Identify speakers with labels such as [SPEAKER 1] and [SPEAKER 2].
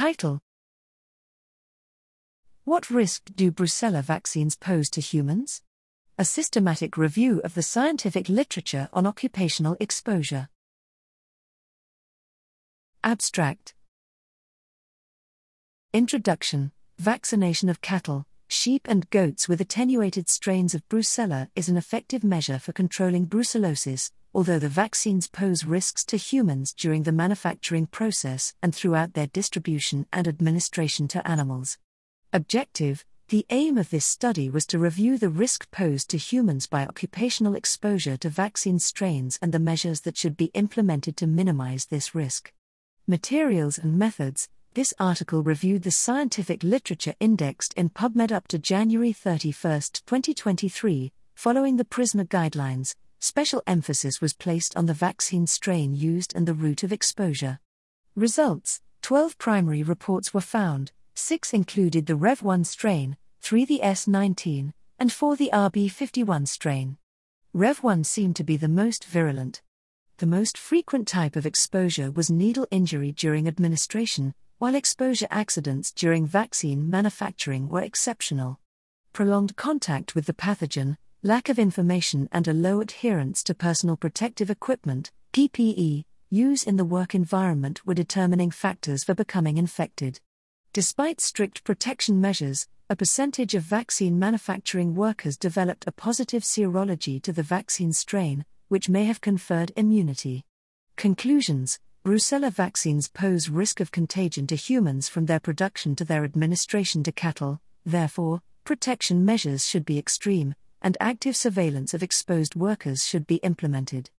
[SPEAKER 1] Title What risk do Brucella vaccines pose to humans? A systematic review of the scientific literature on occupational exposure. Abstract Introduction Vaccination of cattle, sheep, and goats with attenuated strains of Brucella is an effective measure for controlling brucellosis, although the vaccines pose risks to humans during the manufacturing process and throughout their distribution and administration to animals. Objective The aim of this study was to review the risk posed to humans by occupational exposure to vaccine strains and the measures that should be implemented to minimize this risk. Materials and methods this article reviewed the scientific literature indexed in PubMed up to January 31, 2023, following the PRISMA guidelines, special emphasis was placed on the vaccine strain used and the route of exposure. Results 12 primary reports were found, 6 included the Rev1 strain, 3 the S19, and 4 the RB51 strain. Rev1 seemed to be the most virulent. The most frequent type of exposure was needle injury during administration, while exposure accidents during vaccine manufacturing were exceptional. Prolonged contact with the pathogen, lack of information and a low adherence to personal protective equipment, PPE, use in the work environment were determining factors for becoming infected. Despite strict protection measures, a percentage of vaccine manufacturing workers developed a positive serology to the vaccine strain, which may have conferred immunity. Conclusions Brucella vaccines pose risk of contagion to humans from their production to their administration to cattle, therefore, protection measures should be extreme, and active surveillance of exposed workers should be implemented.